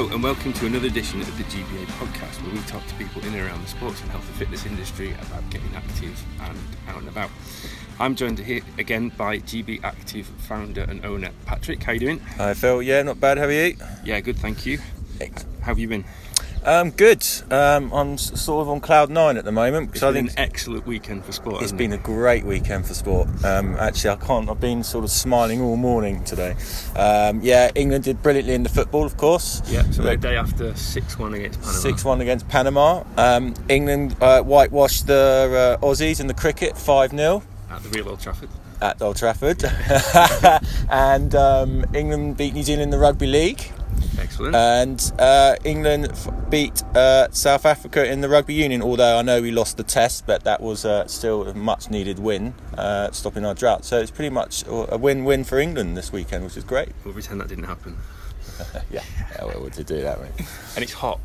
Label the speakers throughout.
Speaker 1: Hello and welcome to another edition of the GBA podcast where we talk to people in and around the sports and health and fitness industry about getting active and out and about. I'm joined here again by GB Active founder and owner Patrick. How you doing?
Speaker 2: Hi Phil, yeah, not bad. How are you?
Speaker 1: Yeah, good, thank you. How have you been?
Speaker 2: Um, good. Um, I'm sort of on cloud nine at the moment
Speaker 1: It's
Speaker 2: because I
Speaker 1: been
Speaker 2: think
Speaker 1: an excellent weekend for sport.
Speaker 2: it's been
Speaker 1: it?
Speaker 2: a great weekend for sport. Um, actually, I can't. I've been sort of smiling all morning today. Um, yeah, England did brilliantly in the football, of course.
Speaker 1: yeah. So the day after six-one against Panama.
Speaker 2: Six one against Panama. Um, England uh, whitewashed the uh, Aussies in the cricket five 0
Speaker 1: at the real Old Trafford.
Speaker 2: at Old Trafford, and um, England beat New Zealand in the rugby league.
Speaker 1: Excellent.
Speaker 2: and uh, England f- beat uh, South Africa in the rugby union. Although I know we lost the test, but that was uh, still a much needed win, uh, stopping our drought. So it's pretty much a win-win for England this weekend, which is great.
Speaker 1: we'll pretend that didn't happen.
Speaker 2: yeah, yeah, well, to do that, mate.
Speaker 1: And it's hot.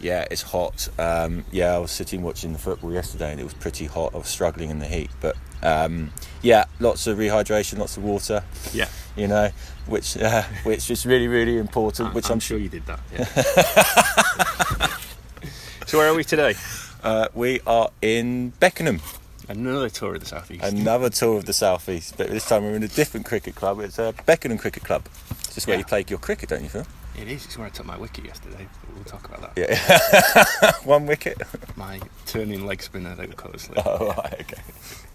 Speaker 2: Yeah, it's hot. Um, yeah, I was sitting watching the football yesterday, and it was pretty hot. I was struggling in the heat, but um, yeah, lots of rehydration, lots of water.
Speaker 1: Yeah.
Speaker 2: You know, which uh, which is really really important. Which
Speaker 1: I'm,
Speaker 2: I'm
Speaker 1: sure you did that. Yeah. so where are we today?
Speaker 2: uh, we are in Beckenham.
Speaker 1: Another tour of the southeast.
Speaker 2: Another tour of the southeast, but this time we're in a different cricket club. It's uh, Beckenham Cricket Club. It's just where
Speaker 1: Yeah.
Speaker 2: you play your cricket, don't you, Phil?
Speaker 1: It is. It's where I took my wicket yesterday. But we'll talk about that.
Speaker 2: Yeah. One wicket.
Speaker 1: My turning leg spinner, they would call it.
Speaker 2: Oh, right, okay.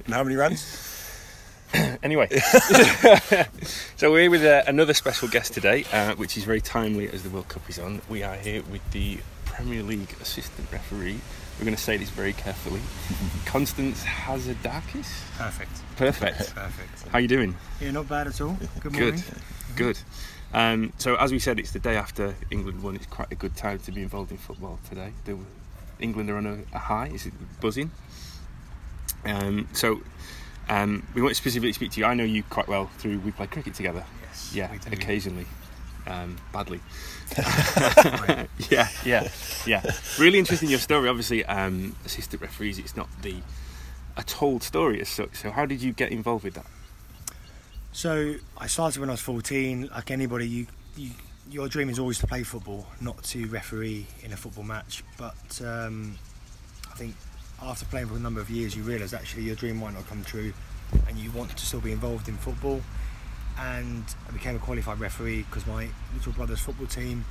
Speaker 2: And how many runs?
Speaker 1: Anyway, so we're here with uh, another special guest today, uh, which is very timely as the World Cup is on. We are here with the Premier League assistant referee. We're going to say this very carefully. Constance Hatzidakis.
Speaker 3: Perfect.
Speaker 1: Perfect.
Speaker 3: Perfect.
Speaker 1: How are you doing?
Speaker 3: Yeah, not bad at all. Good
Speaker 1: Good.
Speaker 3: morning.
Speaker 1: Good. Um, so as we said, it's the day after England won. It's quite a good time to be involved in football today. The, England are on a, a high. Is it buzzing? Um, so um, we won't specifically speak to you. I know you quite well through we play cricket together.
Speaker 3: Yes.
Speaker 1: Yeah, occasionally. Um, badly. Yeah, yeah, yeah. Really interesting your story. Obviously, um, assistant referees. It's not the a told story as such. So how did you get involved with that?
Speaker 3: So I started when I was 14. Like anybody, you, you your dream is always to play football, not to referee in a football match. But um, I think after playing for a number of years, you realise actually your dream might not come true, and you want to still be involved in football. And I became a qualified referee because my little brother's football team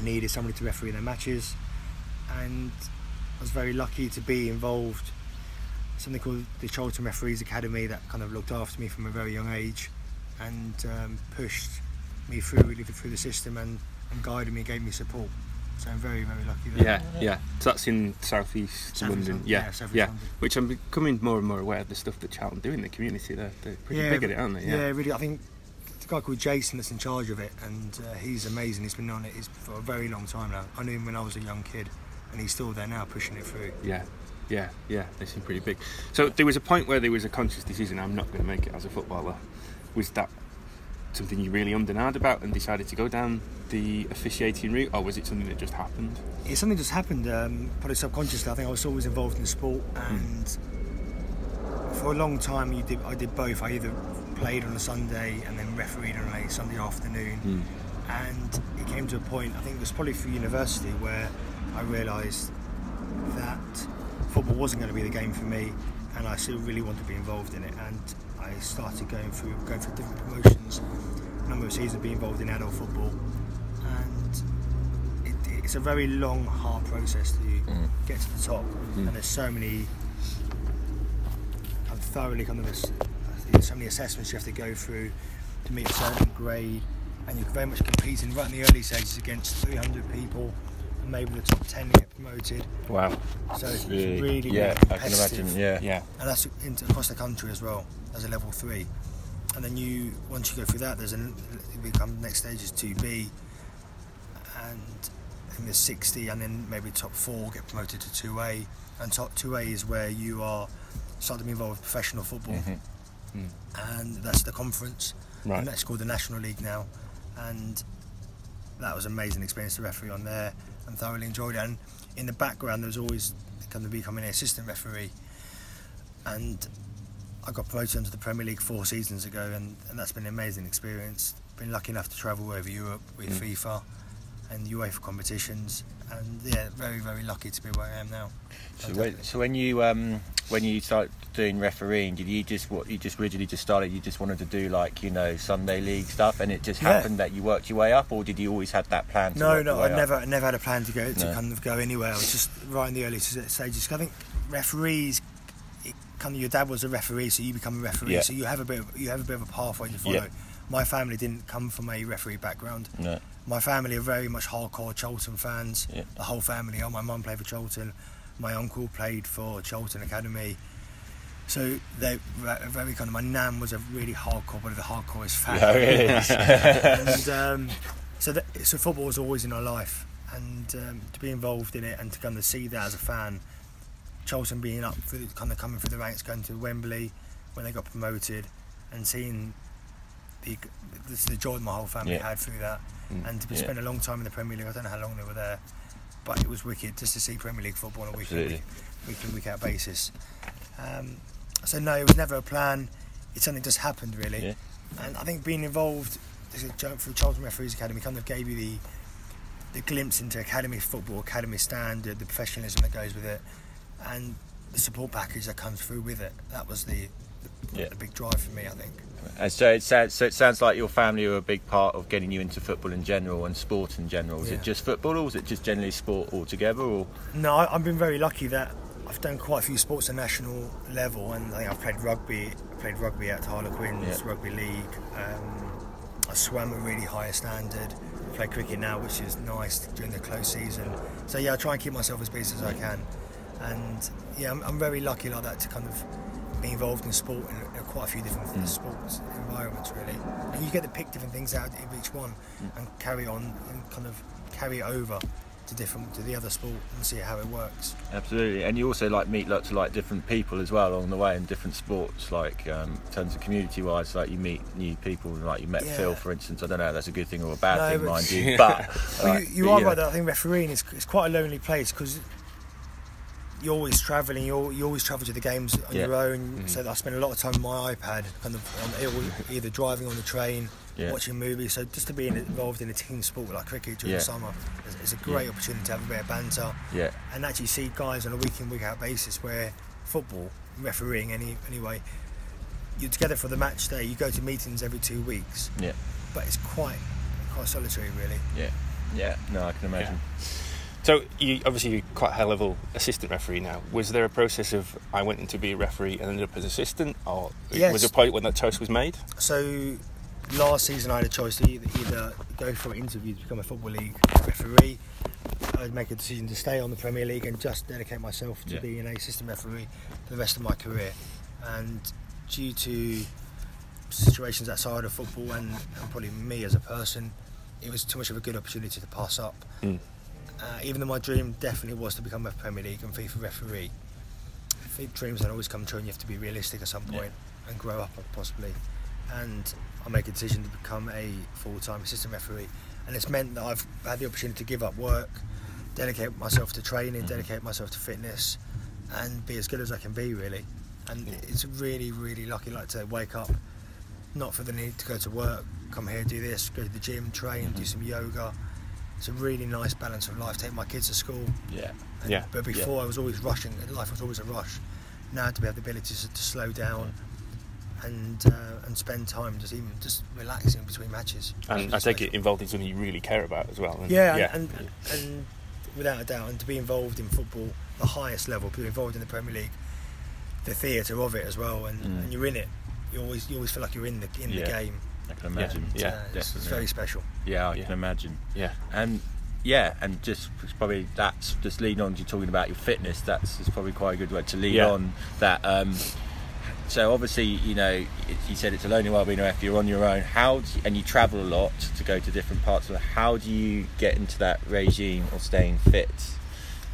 Speaker 3: needed somebody to referee their matches, and I was very lucky to be involved. Something called the Charlton Referees Academy that kind of looked after me from a very young age, and um, pushed me through really through the system and, and guided me, gave me support. So I'm very very lucky. There.
Speaker 1: Yeah, yeah. So that's in southeast
Speaker 3: South East
Speaker 1: London.
Speaker 3: London,
Speaker 1: Yeah,
Speaker 3: yeah, South East
Speaker 1: yeah.
Speaker 3: London.
Speaker 1: Which I'm becoming more and more aware of the stuff that Charlton do in the community. They're, they're pretty big at it, aren't they?
Speaker 3: Yeah. really. I think the guy called Jason that's in charge of it, and uh, he's amazing. He's been on it for a very long time now. I knew him when I was a young kid, and he's still there now, pushing it through.
Speaker 1: yeah, yeah, yeah. They seem pretty big. So there was a point where there was a conscious decision. I'm not going to make it as a footballer. Was that something you really ahed about and decided to go down the officiating route, or was it something that just happened?
Speaker 3: It's something that just happened, um, probably subconsciously. I think I was always involved in sport, and for a long time, you did. I did both. I either played on a Sunday and then refereed on a Sunday afternoon, and it came to a point. I think it was probably through university where I realised that football wasn't going to be the game for me, and I still really wanted to be involved in it. And I started going through going through different promotions, a number of seasons, being involved in adult football, and it, it's a very long, hard process to mm. get to the top, mm. and there's so many. I'm thoroughly ass- there's so many assessments you have to go through to meet a certain grade, and you're very much competing right in the early stages against 300 people, and maybe the top 10 get promoted.
Speaker 1: Wow.
Speaker 3: So it's really, really,
Speaker 2: yeah, I can imagine. Yeah.
Speaker 1: Yeah.
Speaker 3: and that's into, across the country as well as a level three. And then you, once you go through that, there's an it become next stage is two B, and I think there's 60, and then maybe top four get promoted to two A, and top two A is where you are starting to be involved with professional football, mm-hmm. mm. and that's the conference,
Speaker 1: Right.
Speaker 3: and that's called the National League now, and that was an amazing experience to referee on there, and thoroughly enjoyed it. And in the background, there was always kind of becoming an assistant referee, and I got promoted into the Premier League four seasons ago, and, and that's been an amazing experience. Been lucky enough to travel over Europe with mm. FIFA and UEFA competitions. And yeah, very very lucky to be where I am now.
Speaker 2: So when, so when you um, when you start doing refereeing, did you just what you just originally just started? You just wanted to do like you know Sunday league stuff, and it just
Speaker 3: Yeah.
Speaker 2: happened that you worked your way up, or did you always have that plan? To
Speaker 3: No, no, I never, I never had a plan to go to
Speaker 2: No.
Speaker 3: kind of go anywhere. I was just right in the early stages. I think referees, kind of your dad was a referee, so you become a referee.
Speaker 2: Yeah.
Speaker 3: So you have a bit, of, you have a bit of a pathway to follow.
Speaker 2: Yeah.
Speaker 3: My family didn't come from a referee background.
Speaker 2: No.
Speaker 3: My family are very much hardcore Charlton fans.
Speaker 2: Yeah.
Speaker 3: The whole family. Oh, my mum played for Charlton. My uncle played for Charlton Academy. So they very kind of. My nan was a really hardcore, one of the hardcore is fan
Speaker 2: Yeah, really.
Speaker 3: and um, so that, so football was always in our life, and um, to be involved in it and to kind of see that as a fan, Charlton being up through, kind of coming through the ranks, going to Wembley when they got promoted, and seeing the the, the joy my whole family
Speaker 2: Yeah.
Speaker 3: had through that,
Speaker 1: Mm.
Speaker 3: and to
Speaker 2: Yeah.
Speaker 3: spend a long time in the Premier League. I don't know how long they were there, but it was wicked just to see Premier League football on a week in, week, week in week out basis. Um, so no, it was never a plan. It something just happened really.
Speaker 2: Yeah.
Speaker 3: And I think being involved through Charlton Referees Academy kind of gave you the the glimpse into academy football, academy standard, the professionalism that goes with it, and the support package that comes through with it. That was the the, the big drive for me, I think.
Speaker 2: And so it sounds so it sounds like your family were a big part of getting you into football in general and sport in general. Was
Speaker 3: Yeah.
Speaker 2: it just football, or was it just generally sport altogether? Or
Speaker 3: No, I, I've been very lucky that I've done quite a few sports at national level, and I think I've played rugby. I played rugby at Harlequins
Speaker 2: Yeah.
Speaker 3: Rugby League. Um, I swam at a really high standard. I play cricket now, which is nice during the close season. So yeah, I try and keep myself as busy as I can, and yeah, I'm, I'm very lucky like that to kind of be involved in sport in, in quite a few different
Speaker 2: Mm.
Speaker 3: sports environments, really. And you get to pick different things out of each one
Speaker 2: Mm.
Speaker 3: and carry on and kind of carry it over to different to the other sport and see how it works.
Speaker 2: absolutely, and you also like meet lots of like different people as well along the way in different sports. Like um, in terms of community wise, like you meet new people. Like you met
Speaker 3: Yeah.
Speaker 2: Phil, for instance. I don't know if that's a good thing or a bad
Speaker 3: No,
Speaker 2: thing, mind you. But
Speaker 3: Well,
Speaker 2: like,
Speaker 3: you, you
Speaker 2: but,
Speaker 3: are
Speaker 2: yeah.
Speaker 3: right. I think refereeing is it's quite a lonely place because you're always travelling. You you always travel to the games on
Speaker 2: Yeah.
Speaker 3: your own. Mm. So I spend a lot of time on my iPad, kind of um, on, either- either driving on the train,
Speaker 2: Yeah.
Speaker 3: watching movies. So just to be involved in a team sport like cricket during
Speaker 2: Yeah.
Speaker 3: the summer is, is a great opportunity to have a bit of banter
Speaker 2: Yeah,
Speaker 3: and actually see guys on a week in week out basis where football refereeing any anyway. You're together for the match day. You go to meetings every two weeks,
Speaker 2: yeah,
Speaker 3: but it's quite quite solitary, really.
Speaker 2: yeah, yeah. No, I can imagine.
Speaker 1: So you obviously you're quite a high level assistant referee now. Was there a process of I went in to be a referee and ended up as assistant, or
Speaker 3: Yes.
Speaker 1: was there a point when that choice was made?
Speaker 3: So last season I had a choice to either, either go for an interview to become a football league referee. I'd make a decision to stay on the Premier League and just dedicate myself to
Speaker 2: Yeah.
Speaker 3: being an assistant referee for the rest of my career. And due to situations outside of football and, and probably me as a person, it was too much of a good opportunity to pass up.
Speaker 1: Mm.
Speaker 3: Uh, even though my dream definitely was to become a Premier League and FIFA referee, dreams don't always come true and you have to be realistic at some
Speaker 2: Yeah.
Speaker 3: point and grow up possibly. And I make a decision to become a full-time assistant referee, and it's meant that I've had the opportunity to give up work, dedicate myself to training,
Speaker 2: Mhm.
Speaker 3: dedicate myself to fitness, and be as good as I can be really. And
Speaker 1: Yeah.
Speaker 3: it's really, really lucky, like to wake up, not for the need to go to work, come here, do this, go to the gym, train, do
Speaker 2: Mhm.
Speaker 3: some yoga. It's a really nice balance of life. Take my kids to school.
Speaker 2: Yeah,
Speaker 3: And-
Speaker 1: Yeah.
Speaker 3: But before I was always rushing. Life was always a rush. Now to be have the ability to, to slow down and uh, and spend time just even just relaxing between matches.
Speaker 1: And I take
Speaker 3: special.
Speaker 1: it involved in something you really care about as well. and-
Speaker 3: Yeah,
Speaker 1: yeah.
Speaker 3: And, and and without a doubt, and to be involved in football, the highest level, be involved in the Premier League, the theatre of it as well, and,
Speaker 2: Mm.
Speaker 3: and you're in it. You always you always feel like you're in the in
Speaker 2: Yeah.
Speaker 3: the game.
Speaker 2: I can imagine.
Speaker 1: Yeah,
Speaker 3: Uh, it's, it's very special.
Speaker 2: Yeah, I
Speaker 1: Yeah.
Speaker 2: can imagine.
Speaker 1: yeah.
Speaker 2: And yeah, and just it's probably that's just leading on to talking about your fitness. That's is probably quite a good way to lead
Speaker 1: Yeah.
Speaker 2: on that. Um, so obviously, you know, it, you said it's a lonely world being a ref. You're on your own. How do you, and you travel a lot to go to different parts of. it. How do you get into that regime of staying fit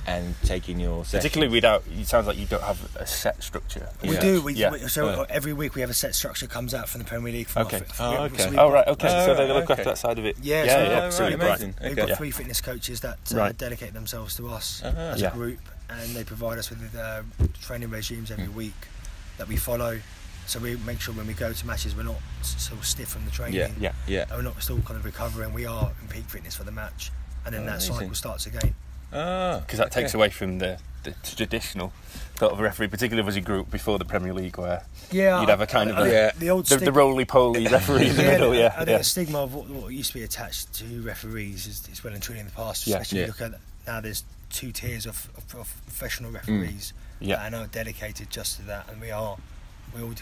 Speaker 2: and taking your sessions?
Speaker 1: Particularly without, it sounds like you don't have a set structure.
Speaker 3: We
Speaker 2: Yeah.
Speaker 3: do. We,
Speaker 1: Yeah.
Speaker 3: we- so
Speaker 2: Yeah.
Speaker 3: every week we have a set structure comes out from the Premier League. From
Speaker 1: Okay.
Speaker 3: Our,
Speaker 2: Oh, okay.
Speaker 3: we-
Speaker 1: Oh right, okay.
Speaker 2: Oh,
Speaker 1: so they
Speaker 2: right,
Speaker 1: look
Speaker 2: okay.
Speaker 1: after that side of it.
Speaker 3: Yeah,
Speaker 1: yeah,
Speaker 3: so-
Speaker 1: yeah, absolutely
Speaker 2: right,
Speaker 1: right.
Speaker 2: amazing.
Speaker 3: We've
Speaker 2: Okay.
Speaker 3: got three fitness coaches that uh,
Speaker 1: Right.
Speaker 3: dedicate themselves to us
Speaker 2: Uh-huh.
Speaker 3: as
Speaker 1: Yeah.
Speaker 3: a group, and they provide us with uh, training regimes every
Speaker 2: Mm.
Speaker 3: week that we follow. So we make sure when we go to matches, we're not s- so stiff from the training.
Speaker 2: Yeah,
Speaker 1: Yeah.
Speaker 2: yeah,
Speaker 3: and we're not still kind of recovering. We are in peak fitness for the match, and then
Speaker 2: Oh,
Speaker 3: that
Speaker 2: amazing.
Speaker 3: cycle starts again.
Speaker 2: Ah,
Speaker 1: because that takes away from the, the traditional sort of a referee, particularly as you grew up before the Premier League, where
Speaker 3: Yeah,
Speaker 1: you'd have a kind of
Speaker 3: I- I
Speaker 1: a-
Speaker 3: think the old
Speaker 1: the, the roly poly referee in the middle.
Speaker 3: the-
Speaker 1: Yeah,
Speaker 3: I think
Speaker 1: yeah.
Speaker 3: the stigma of what, what used to be attached to referees is, is well and truly in the past.
Speaker 1: Yeah.
Speaker 3: Especially
Speaker 2: Yeah.
Speaker 3: look at now, there's two tiers of, of, of professional referees
Speaker 1: Yeah.
Speaker 3: that are dedicated just to that, and we are we all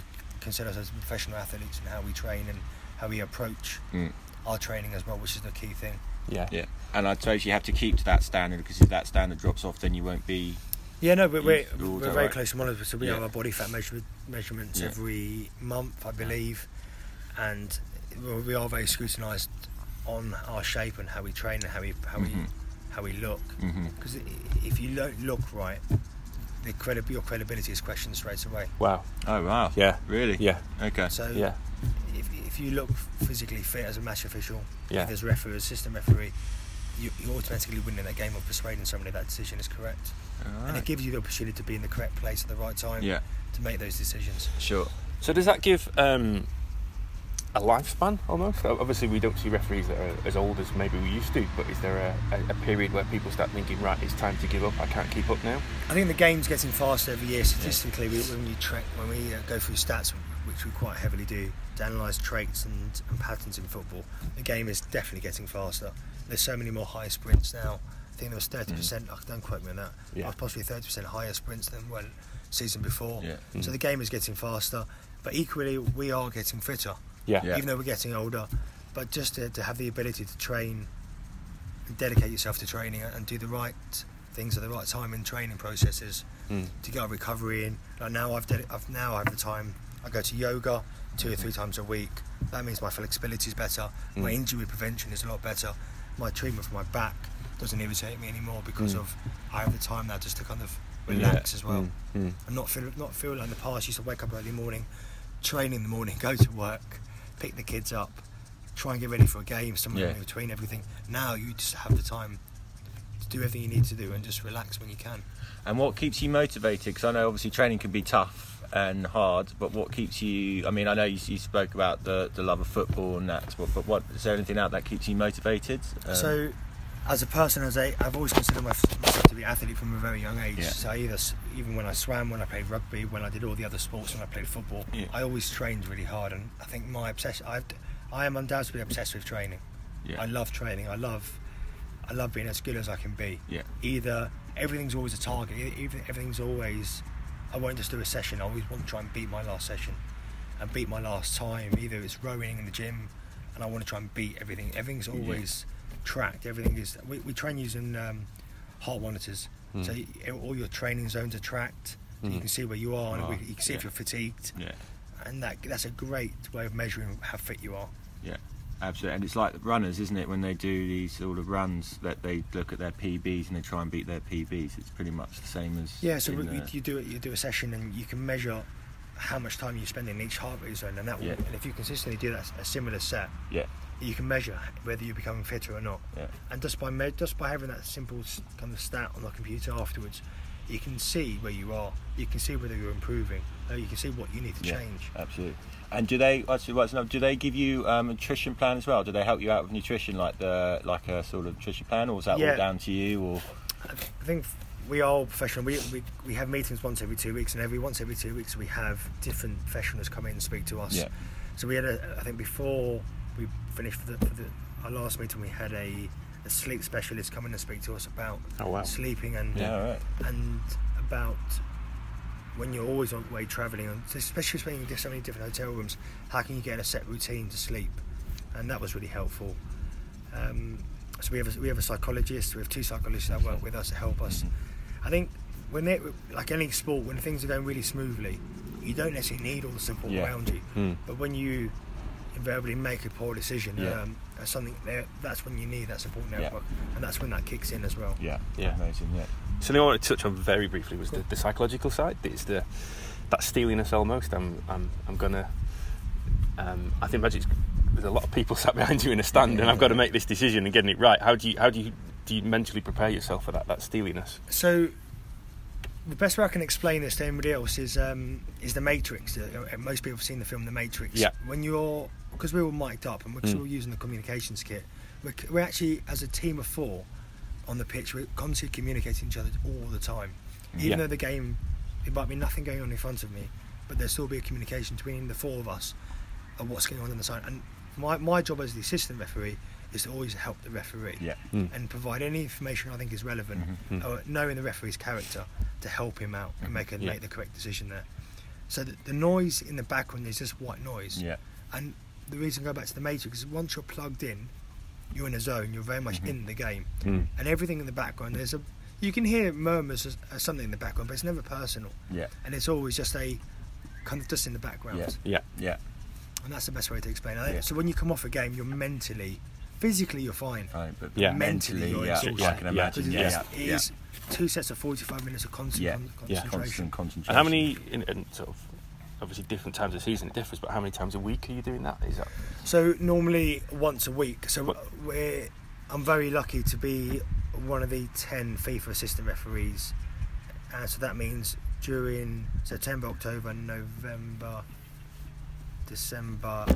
Speaker 3: consider ourselves professional athletes and how we train and how we approach
Speaker 2: Mm.
Speaker 3: our training as well, which is the key thing.
Speaker 1: Yeah.
Speaker 2: Yeah, and I suppose you have to keep to that standard because if that standard drops off, then you won't be.
Speaker 3: Yeah, no, but we're, we're very
Speaker 2: right.
Speaker 3: close to monitors. So we
Speaker 2: Yeah.
Speaker 3: have our body fat measure, measurements
Speaker 2: Yeah.
Speaker 3: every month, I believe, and we- we are very scrutinised on our shape and how we train and how we how
Speaker 2: Mhm.
Speaker 3: we how we look. Because if you don't look right, the credi- your credibility is questioned straight away.
Speaker 1: Wow.
Speaker 2: Oh wow!
Speaker 1: Yeah.
Speaker 2: really?
Speaker 1: Yeah.
Speaker 2: Okay.
Speaker 3: So
Speaker 1: Yeah.
Speaker 3: If, you look physically fit as a match official,
Speaker 1: Yeah.
Speaker 3: if there's a referee, assistant referee, you, you automatically winning in that game of persuading somebody that decision is correct. And it gives you the opportunity to be in the correct place at the right time
Speaker 2: Yeah,
Speaker 3: to make those decisions.
Speaker 2: sure.
Speaker 1: So does that give um, a lifespan almost? Obviously, we don't see referees that are as old as maybe we used to, but is there a, a, period where people start thinking, right, it's time to give up? I can't keep up now.
Speaker 3: I think the game's getting faster every year. Statistically, we, when you track, when we uh, go through stats, which we quite heavily do, to analyse traits and, and patterns in football, the game is definitely getting faster. There's so many more high sprints now. I think there was 30%. oh, don't quote me on that.
Speaker 1: Yeah.
Speaker 3: Uh, possibly 30% higher sprints than when season before.
Speaker 2: Yeah.
Speaker 3: So
Speaker 1: Mm.
Speaker 3: the game is getting faster, but equally we are getting fitter,
Speaker 1: Yeah.
Speaker 2: Yeah.
Speaker 3: even though we're getting older. But just to, to have the ability to train, dedicate yourself to training and do the right things at the right time in training processes
Speaker 1: Mm.
Speaker 3: to get our recovery in. Like now, I've, ded- I've now I have the time. I go to yoga two or three times a week. That means my flexibility is better. My
Speaker 1: Mm.
Speaker 3: injury prevention is a lot better. My treatment for my back doesn't irritate me anymore because
Speaker 1: Mm.
Speaker 3: of I have the time now just to kind of relax as well
Speaker 1: Mm. Mm.
Speaker 3: and not feel not feel like in the past. I used to wake up early morning, train in the morning, go to work, pick the kids up, try and get ready for a game. Somewhere
Speaker 2: Yeah.
Speaker 3: in between everything. Now you just have the time to do everything you need to do and just relax when you can.
Speaker 2: And what keeps you motivated? Because I know obviously training can be tough and hard, but what keeps you? I mean, I know you, you spoke about the, the love of football and that, but, but what is there anything out that keeps you motivated? Um,
Speaker 3: So, as a person, as a, I've always considered myself to be an athlete from a very young age.
Speaker 2: Yeah.
Speaker 3: So either even when I swam, when I played rugby, when I did all the other sports, when I played football,
Speaker 2: Yeah.
Speaker 3: I always trained really hard. And I think my obsession, I've, I am undoubtedly obsessed with training.
Speaker 2: yeah,
Speaker 3: I love training. I love, I love being as good as I can be.
Speaker 2: yeah,
Speaker 3: Either everything's always a target. everything's always. I won't just do a session. I always want to try and beat my last session, and beat my last time. Either it's rowing in the gym, and I want to try and beat everything. Everything's
Speaker 2: Yeah.
Speaker 3: always tracked. Everything is. We, we train using um, heart monitors,
Speaker 1: Mm.
Speaker 3: so you, all your training zones are tracked. You
Speaker 1: Mm.
Speaker 3: can see where you are, and
Speaker 2: Oh,
Speaker 3: we, you can see if you're fatigued,
Speaker 2: yeah,
Speaker 3: and that that's a great way of measuring how fit you are.
Speaker 2: yeah. Absolutely, and it's like runners, isn't it? When they do these sort of runs, that they look at their PBs and they try and beat their PBs. It's pretty much the same as
Speaker 3: Yeah, so
Speaker 2: in,
Speaker 3: you,
Speaker 2: uh,
Speaker 3: you do it. You do a session, and you can measure how much time you spend in each heart rate zone, and that will,
Speaker 2: Yeah.
Speaker 3: and if you consistently do that a similar set,
Speaker 2: yeah,
Speaker 3: you can measure whether you're becoming fitter or not.
Speaker 2: yeah,
Speaker 3: And just by me- just by having that simple kind of stat on the computer afterwards, you can see where you are. You can see whether you're improving. Uh, you can see what you need to
Speaker 2: Yeah.
Speaker 3: change.
Speaker 2: absolutely. And do they actually? What's another? Do they give you um, a nutrition plan as well? Do they help you out with nutrition, like the like a sort of nutrition plan, or is that
Speaker 3: Yeah.
Speaker 2: all down to you? Or
Speaker 3: I think we are all professional. We, we we have meetings once every two weeks, and every once every two weeks we have different professionals come in and speak to us.
Speaker 2: Yeah.
Speaker 3: So we had a, I think before we finished for the, for the our last meeting, we had a, a sleep specialist come in and speak to us about
Speaker 1: Oh wow.
Speaker 3: sleeping and
Speaker 2: yeah, all right.
Speaker 3: and about when you're always on the way travelling, especially when you get so many different hotel rooms, how can you get a set routine to sleep? And that was really helpful. Um, so we have a, we have a psychologist. We have two psychologists that work with us to help us. I think when it, like any sport, when things are going really smoothly, you don't necessarily need all the support
Speaker 2: Yeah.
Speaker 3: around you.
Speaker 1: Mm.
Speaker 3: But when you invariably make a poor decision,
Speaker 2: Yeah.
Speaker 3: um, that's something that's when you need that support
Speaker 2: Yeah.
Speaker 3: network, and that's when that kicks in as well.
Speaker 2: Yeah,
Speaker 1: Yeah.
Speaker 2: amazing. Yeah,
Speaker 1: Something I want to touch on very briefly was the, the psychological side. It's the that steeliness almost. I'm I'm I'm gonna. Um, I think it's, there's a lot of people sat behind you in a stand, and I've got to make this decision and getting it right. How do you how do you do you mentally prepare yourself for that that steeliness?
Speaker 3: So, the best way I can explain this to anybody else is um, is the Matrix. Uh, uh, most people have seen the film The Matrix.
Speaker 1: Yeah.
Speaker 3: When you're because we're all mic'd up and we're
Speaker 1: Mm.
Speaker 3: all using the communications kit, we're, we're actually as a team of four on the pitch. We're constantly communicating with each other all the time. Even
Speaker 1: Yeah.
Speaker 3: though the game, it might be nothing going on in front of me, but there'll still be a communication between the four of us of what's going on on the side. And my my job as the assistant referee is to always help the referee
Speaker 2: Yeah.
Speaker 1: Mm.
Speaker 3: and provide any information I think is relevant,
Speaker 1: Mhm.
Speaker 3: or knowing the referee's character to help him out and make a,
Speaker 1: Yeah.
Speaker 3: make the correct decision there. So the, the noise in the background is just white noise.
Speaker 2: Yeah.
Speaker 3: And the reason I go back to the Matrix is once you're plugged in, you're in a zone. You're very much in the game,
Speaker 1: Mm.
Speaker 3: and everything in the background. There's a you can hear murmurs as, as something in the background, but it's never personal,
Speaker 2: Yeah.
Speaker 3: and it's always just a kind of just in the background.
Speaker 2: Yeah.
Speaker 1: Yeah.
Speaker 2: Yeah.
Speaker 3: And that's the best way to explain it.
Speaker 2: Yeah.
Speaker 3: So when you come off a game, you're mentally, physically, you're fine.
Speaker 2: Fine, but
Speaker 1: Yeah.
Speaker 3: Mentally,
Speaker 2: mentally,
Speaker 3: you're
Speaker 2: yeah, yeah, I can
Speaker 1: Yeah.
Speaker 2: imagine.
Speaker 3: Because
Speaker 2: Yeah,
Speaker 3: it's-
Speaker 2: yeah, yeah.
Speaker 3: two sets of 45 minutes of constant
Speaker 2: Yeah.
Speaker 3: con-
Speaker 1: Yeah.
Speaker 3: concentration.
Speaker 2: Constant concentration.
Speaker 1: And how many, in, in sort of, obviously different times of season it differs, but how many times a week are you doing that? Is that
Speaker 3: So normally once a week. So
Speaker 1: What-
Speaker 3: we're, I'm very lucky to be one of the 10 FIFA assistant referees. And so that means during September, October, November, December,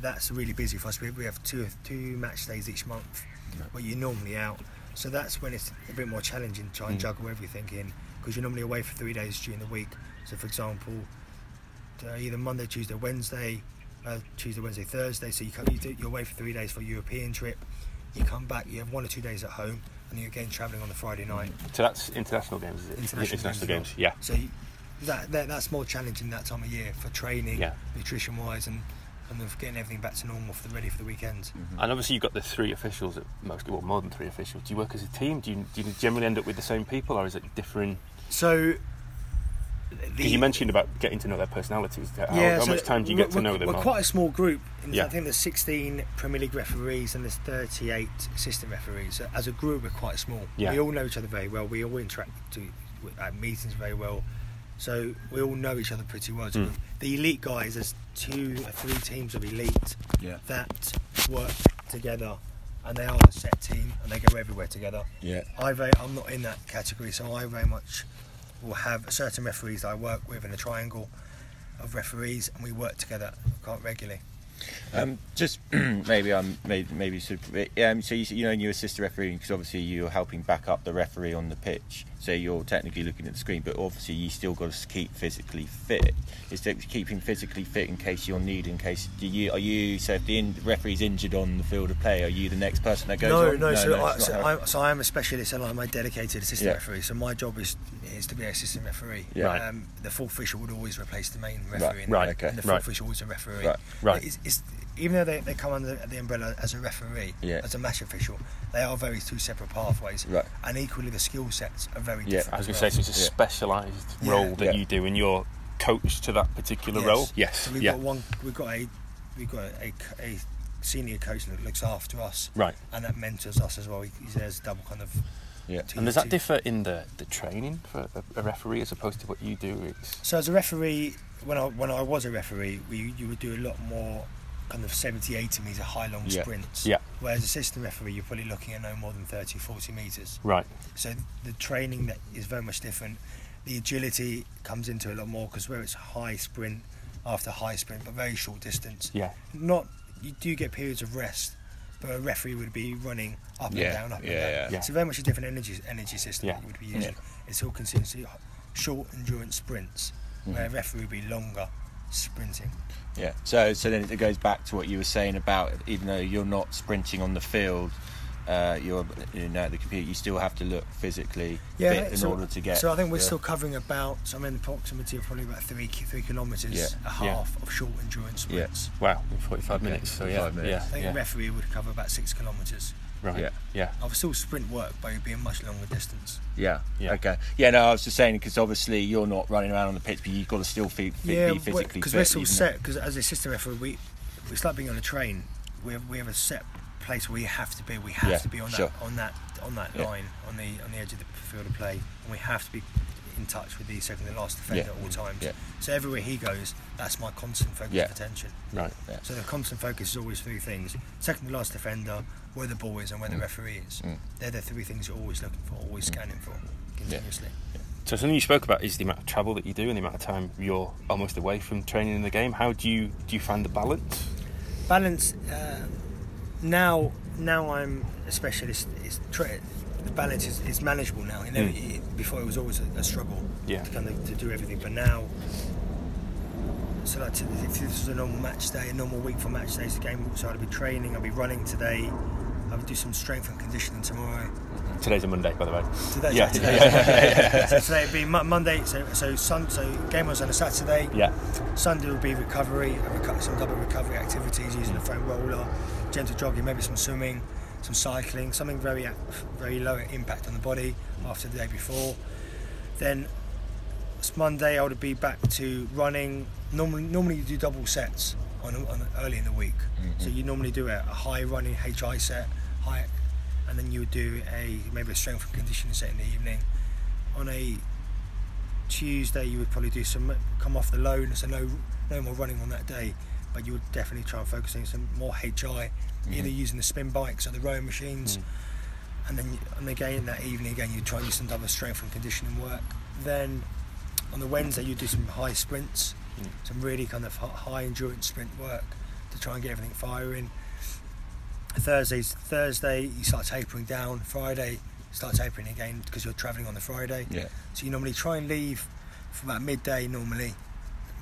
Speaker 3: that's really busy for us. We, we have two two match days each month where you're normally out. So that's when it's a bit more challenging to try and
Speaker 2: Mm.
Speaker 3: juggle everything in because you're normally away for three days during the week. So, for example, uh, either Monday, Tuesday, Wednesday, uh, Tuesday, Wednesday, Thursday. So you come, you do, you're away for three days for a European trip. You come back, you have one or two days at home, and you're again travelling on the Friday night.
Speaker 1: so? That's international games, is it?
Speaker 3: International games
Speaker 1: games. Yeah.
Speaker 3: So you, that, that that's more challenging that time of year for training,
Speaker 1: Yeah.
Speaker 3: nutrition wise, and kind of getting everything back to normal for the ready for the weekend.
Speaker 1: And obviously you've got the three officials, at mostly, well, more than three officials. Do you work as a team? Do you, do you generally end up with the same people, or is it different?
Speaker 3: So.
Speaker 1: Because you mentioned about getting to know their personalities. How, how
Speaker 3: so
Speaker 1: much time do you get to know them?
Speaker 3: We're quite a small group.
Speaker 1: Yeah.
Speaker 3: I think there's 16 Premier League referees and there's 38 assistant referees. So as a group, we're quite small.
Speaker 1: Yeah.
Speaker 3: We all know each other very well. We all interact to, at meetings very well. So we all know each other pretty well. So
Speaker 1: Mm.
Speaker 3: The elite guys, there's two or three teams of elite
Speaker 2: Yeah.
Speaker 3: that work together, and they are a set team, and they go everywhere together.
Speaker 2: Yeah.
Speaker 3: I very, I'm not in that category, so I very much will have certain referees I work with in a triangle of referees, and we work together quite regularly.
Speaker 2: Um, just maybe I'm maybe maybe um, so you, you know you assist the referee because obviously you're helping back up the referee on the pitch. So you're technically looking at the screen, but obviously you still got to keep physically fit. Is to keep him physically fit in case you're needed. In case do you are you so if the in, referee's injured on the field of play, are you the next person that goes
Speaker 3: no,
Speaker 2: on?
Speaker 3: no, so, I, so, I, so I am a specialist and I'm a dedicated assistant
Speaker 2: Yeah.
Speaker 3: referee. So my job is is to be an assistant referee.
Speaker 2: Yeah.
Speaker 1: Right.
Speaker 3: Um, the full official would always replace the main referee, and,
Speaker 1: right,
Speaker 3: and the
Speaker 2: okay,
Speaker 3: full
Speaker 1: right.
Speaker 3: official is a referee.
Speaker 2: Right,
Speaker 1: right.
Speaker 3: It's, it's, even though they, they come under the umbrella as a referee,
Speaker 2: Yeah.
Speaker 3: as a match official, they are very two separate pathways.
Speaker 2: Right.
Speaker 3: And equally, the skill sets are very
Speaker 2: Yeah,
Speaker 3: different.
Speaker 1: I was going
Speaker 3: as
Speaker 1: to say, so it's a specialised
Speaker 3: Yeah.
Speaker 1: role that you do, and you're coached to that particular
Speaker 3: Yes.
Speaker 1: role. Yes.
Speaker 3: So we've got one. We've got a. We've got a, a senior coach that looks after us,
Speaker 1: Right.
Speaker 3: and that mentors us as well. He, he's there's double kind of.
Speaker 2: yeah.
Speaker 3: two-
Speaker 1: And does that
Speaker 3: two-
Speaker 1: differ in the, the training for a, a referee as opposed to what you do? It's
Speaker 3: So as a referee, when I when I was a referee, we you would do a lot more kind of 70, 80 metre high long
Speaker 2: Yeah.
Speaker 3: sprints.
Speaker 1: Yeah.
Speaker 3: Whereas assistant referee, you're probably looking at no more than 30, 40 metres.
Speaker 1: right.
Speaker 3: So the training that is very much different. The agility comes into a lot more because where it's high sprint after high sprint, but very short distance.
Speaker 1: Yeah.
Speaker 3: Not you do get periods of rest, but a referee would be running up
Speaker 2: Yeah,
Speaker 3: and down, up
Speaker 2: yeah,
Speaker 3: and down.
Speaker 2: yeah.
Speaker 1: Yeah.
Speaker 3: It's very much a different energy energy system
Speaker 1: Yeah.
Speaker 3: that you would be using. It's all consistency, short endurance sprints, mm-hmm. where a referee would be longer sprinting.
Speaker 2: Yeah. So so then it goes back to what you were saying about even though you're not sprinting on the field, uh, you're you know at the computer, you still have to look physically fit in
Speaker 3: so,
Speaker 2: order to get.
Speaker 3: So I think we're
Speaker 2: the-
Speaker 3: still covering about. I'm in the proximity of probably about three three kilometres,
Speaker 2: Yeah.
Speaker 3: a
Speaker 1: Yeah.
Speaker 3: half of short endurance
Speaker 2: Yeah.
Speaker 1: Wow. In 45
Speaker 2: Okay,
Speaker 1: minutes. So
Speaker 2: 45
Speaker 1: yeah.
Speaker 2: minutes.
Speaker 3: I think
Speaker 1: Yeah. yeah.
Speaker 3: referee would cover about six kilometres.
Speaker 1: Right.
Speaker 2: Yeah.
Speaker 1: Yeah.
Speaker 3: I would still sprint work, but it would be a much longer distance.
Speaker 2: Yeah.
Speaker 1: Yeah.
Speaker 2: Okay. Yeah. No, I was just saying because obviously you're not running around on the pitch, but you've got to still be, be physically
Speaker 3: because we're still set. Because as a system referee, we it's like being on a train. We have, we have a set place where we have to be. We have
Speaker 2: Yeah,
Speaker 3: to be on
Speaker 2: sure.
Speaker 3: that on that on that
Speaker 2: Yeah.
Speaker 3: line on the on the edge of the field of play, and we have to be in touch with the second to last defender
Speaker 2: Yeah.
Speaker 3: at all times.
Speaker 2: Yeah.
Speaker 3: So everywhere he goes, that's my constant focus
Speaker 2: Yeah.
Speaker 3: of attention.
Speaker 1: Right.
Speaker 2: Yeah.
Speaker 3: So the constant focus is always three things: second to last defender, where the ball is, and where the referee is.
Speaker 2: Mm.
Speaker 3: They're the three things you're always looking for, always scanning for, continuously.
Speaker 1: So something you spoke about is the amount of travel that you do and the amount of time you're almost away from training in the game. How do you do you find the balance?
Speaker 3: balance uh, now now I'm a specialist. It's tra- the balance is, is manageable now. You know,
Speaker 1: Mm.
Speaker 3: it, before it was always a, a struggle
Speaker 1: Yeah.
Speaker 3: to kind of to do everything, but now. So like to, if this was a normal match day, a normal week for match days, the game. So I'd be training, I'd be running today. I would do some strength and conditioning tomorrow.
Speaker 1: Today's a Monday, by the way.
Speaker 3: Today,
Speaker 1: Yeah,
Speaker 3: today,
Speaker 1: yeah,
Speaker 3: so today would be Monday. So so sun. So game was on a Saturday.
Speaker 1: Yeah.
Speaker 3: Sunday would be recovery, some double recovery activities using the foam roller, gentle jogging, maybe some swimming, some cycling, something very very low impact on the body after the day before. Then Monday, I would be back to running. Normally, normally you do double sets on, on early in the week. Mm-hmm. So you normally do a, a high running HI set, high, and then you would do a maybe a strength and conditioning set in the evening. On a Tuesday, you would probably do some come off the low, so no no more running on that day, but you would definitely try and focus on some more HI, mm-hmm. either using the spin bikes or the rowing machines, mm. and then and again that evening again you try and do some double strength and conditioning work. Then on the Wednesday you do some high sprints, mm. some really kind of high endurance sprint work to try and get everything firing. Thursdays Thursday you start tapering down. Friday start tapering again because you're travelling on the Friday.
Speaker 2: Yeah.
Speaker 3: So you normally try and leave for about midday normally,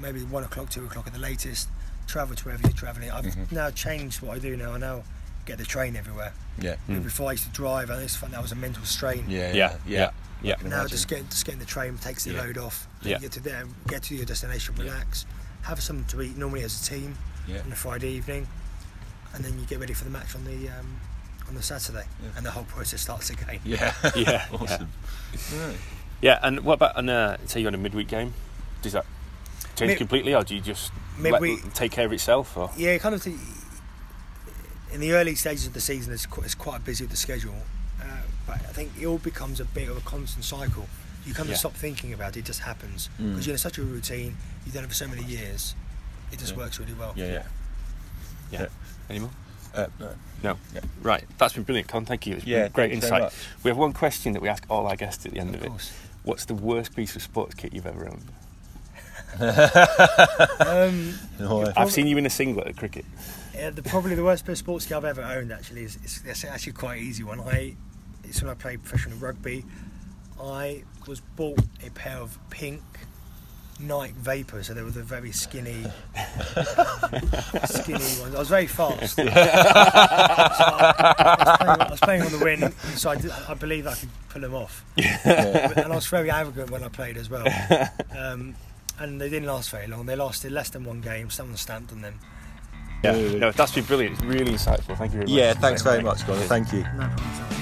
Speaker 3: maybe one o'clock, two o'clock at the latest. Travel to wherever you're travelling. I've
Speaker 2: Mhm.
Speaker 3: now changed what I do now. I now get the train everywhere.
Speaker 2: Yeah.
Speaker 1: Mm.
Speaker 3: Before I used to drive, and it's fun. That was a mental strain.
Speaker 2: Yeah.
Speaker 1: Yeah, yeah, yeah.
Speaker 2: I can
Speaker 3: Now
Speaker 2: imagine.
Speaker 3: just get just getting the train takes the
Speaker 2: Yeah.
Speaker 3: load off.
Speaker 1: Yeah.
Speaker 3: You get to there, get to your destination,
Speaker 2: Yeah.
Speaker 3: relax, have something to eat. Normally as a team
Speaker 2: Yeah.
Speaker 3: on a Friday evening, and then you get ready for the match on the um, on the Saturday,
Speaker 2: Yeah.
Speaker 3: and the whole process starts again.
Speaker 2: Yeah.
Speaker 1: Yeah,
Speaker 2: awesome. Yeah.
Speaker 1: Yeah, and what about on uh, say you're on a midweek game? Does that change
Speaker 3: Mid-
Speaker 1: completely, or do you just
Speaker 3: Midweek-
Speaker 1: let, take care of itself? Or
Speaker 3: Yeah, kind of. The, in the early stages of the season, it's quite, it's quite busy with the schedule, uh, but I think it all becomes a bit of a constant cycle. You kind of
Speaker 1: Yeah.
Speaker 3: stop thinking about it; it just happens
Speaker 2: Mm.
Speaker 3: because you're in such a routine. You've done it for so many years. It just
Speaker 2: Yeah.
Speaker 3: works really well.
Speaker 2: Yeah. Yeah.
Speaker 1: yeah.
Speaker 2: Yeah.
Speaker 1: Any more?
Speaker 2: Uh, no.
Speaker 1: No.
Speaker 2: Yeah.
Speaker 1: Right. That's been brilliant, Con. Thank you. It's been
Speaker 2: Yeah,
Speaker 1: great
Speaker 2: thank you very
Speaker 1: insight. We have one question that we ask all our guests at the end of,
Speaker 3: Of
Speaker 1: it. What's the worst piece of sports kit you've ever owned?
Speaker 3: Um,
Speaker 2: No, I-
Speaker 1: I've seen you in a singlet at cricket.
Speaker 3: Yeah, the, probably the worst bit of sports kit I've ever owned actually is it's, it's actually quite an easy one. I it's when I played professional rugby. I was bought a pair of pink Nike Vapors, so they were the very skinny, skinny ones. I was very fast. So I, was playing, I was playing on the wing, so I, did, I believe I could pull them off. and I was very arrogant when I played as well. Um, and they didn't last very long. They lasted less than one game. Someone stamped on them.
Speaker 1: Yeah. No, that's been brilliant. It's really insightful. Thank you very much.
Speaker 2: Yeah. Thanks very much, Colin. Thank you.
Speaker 3: No problem.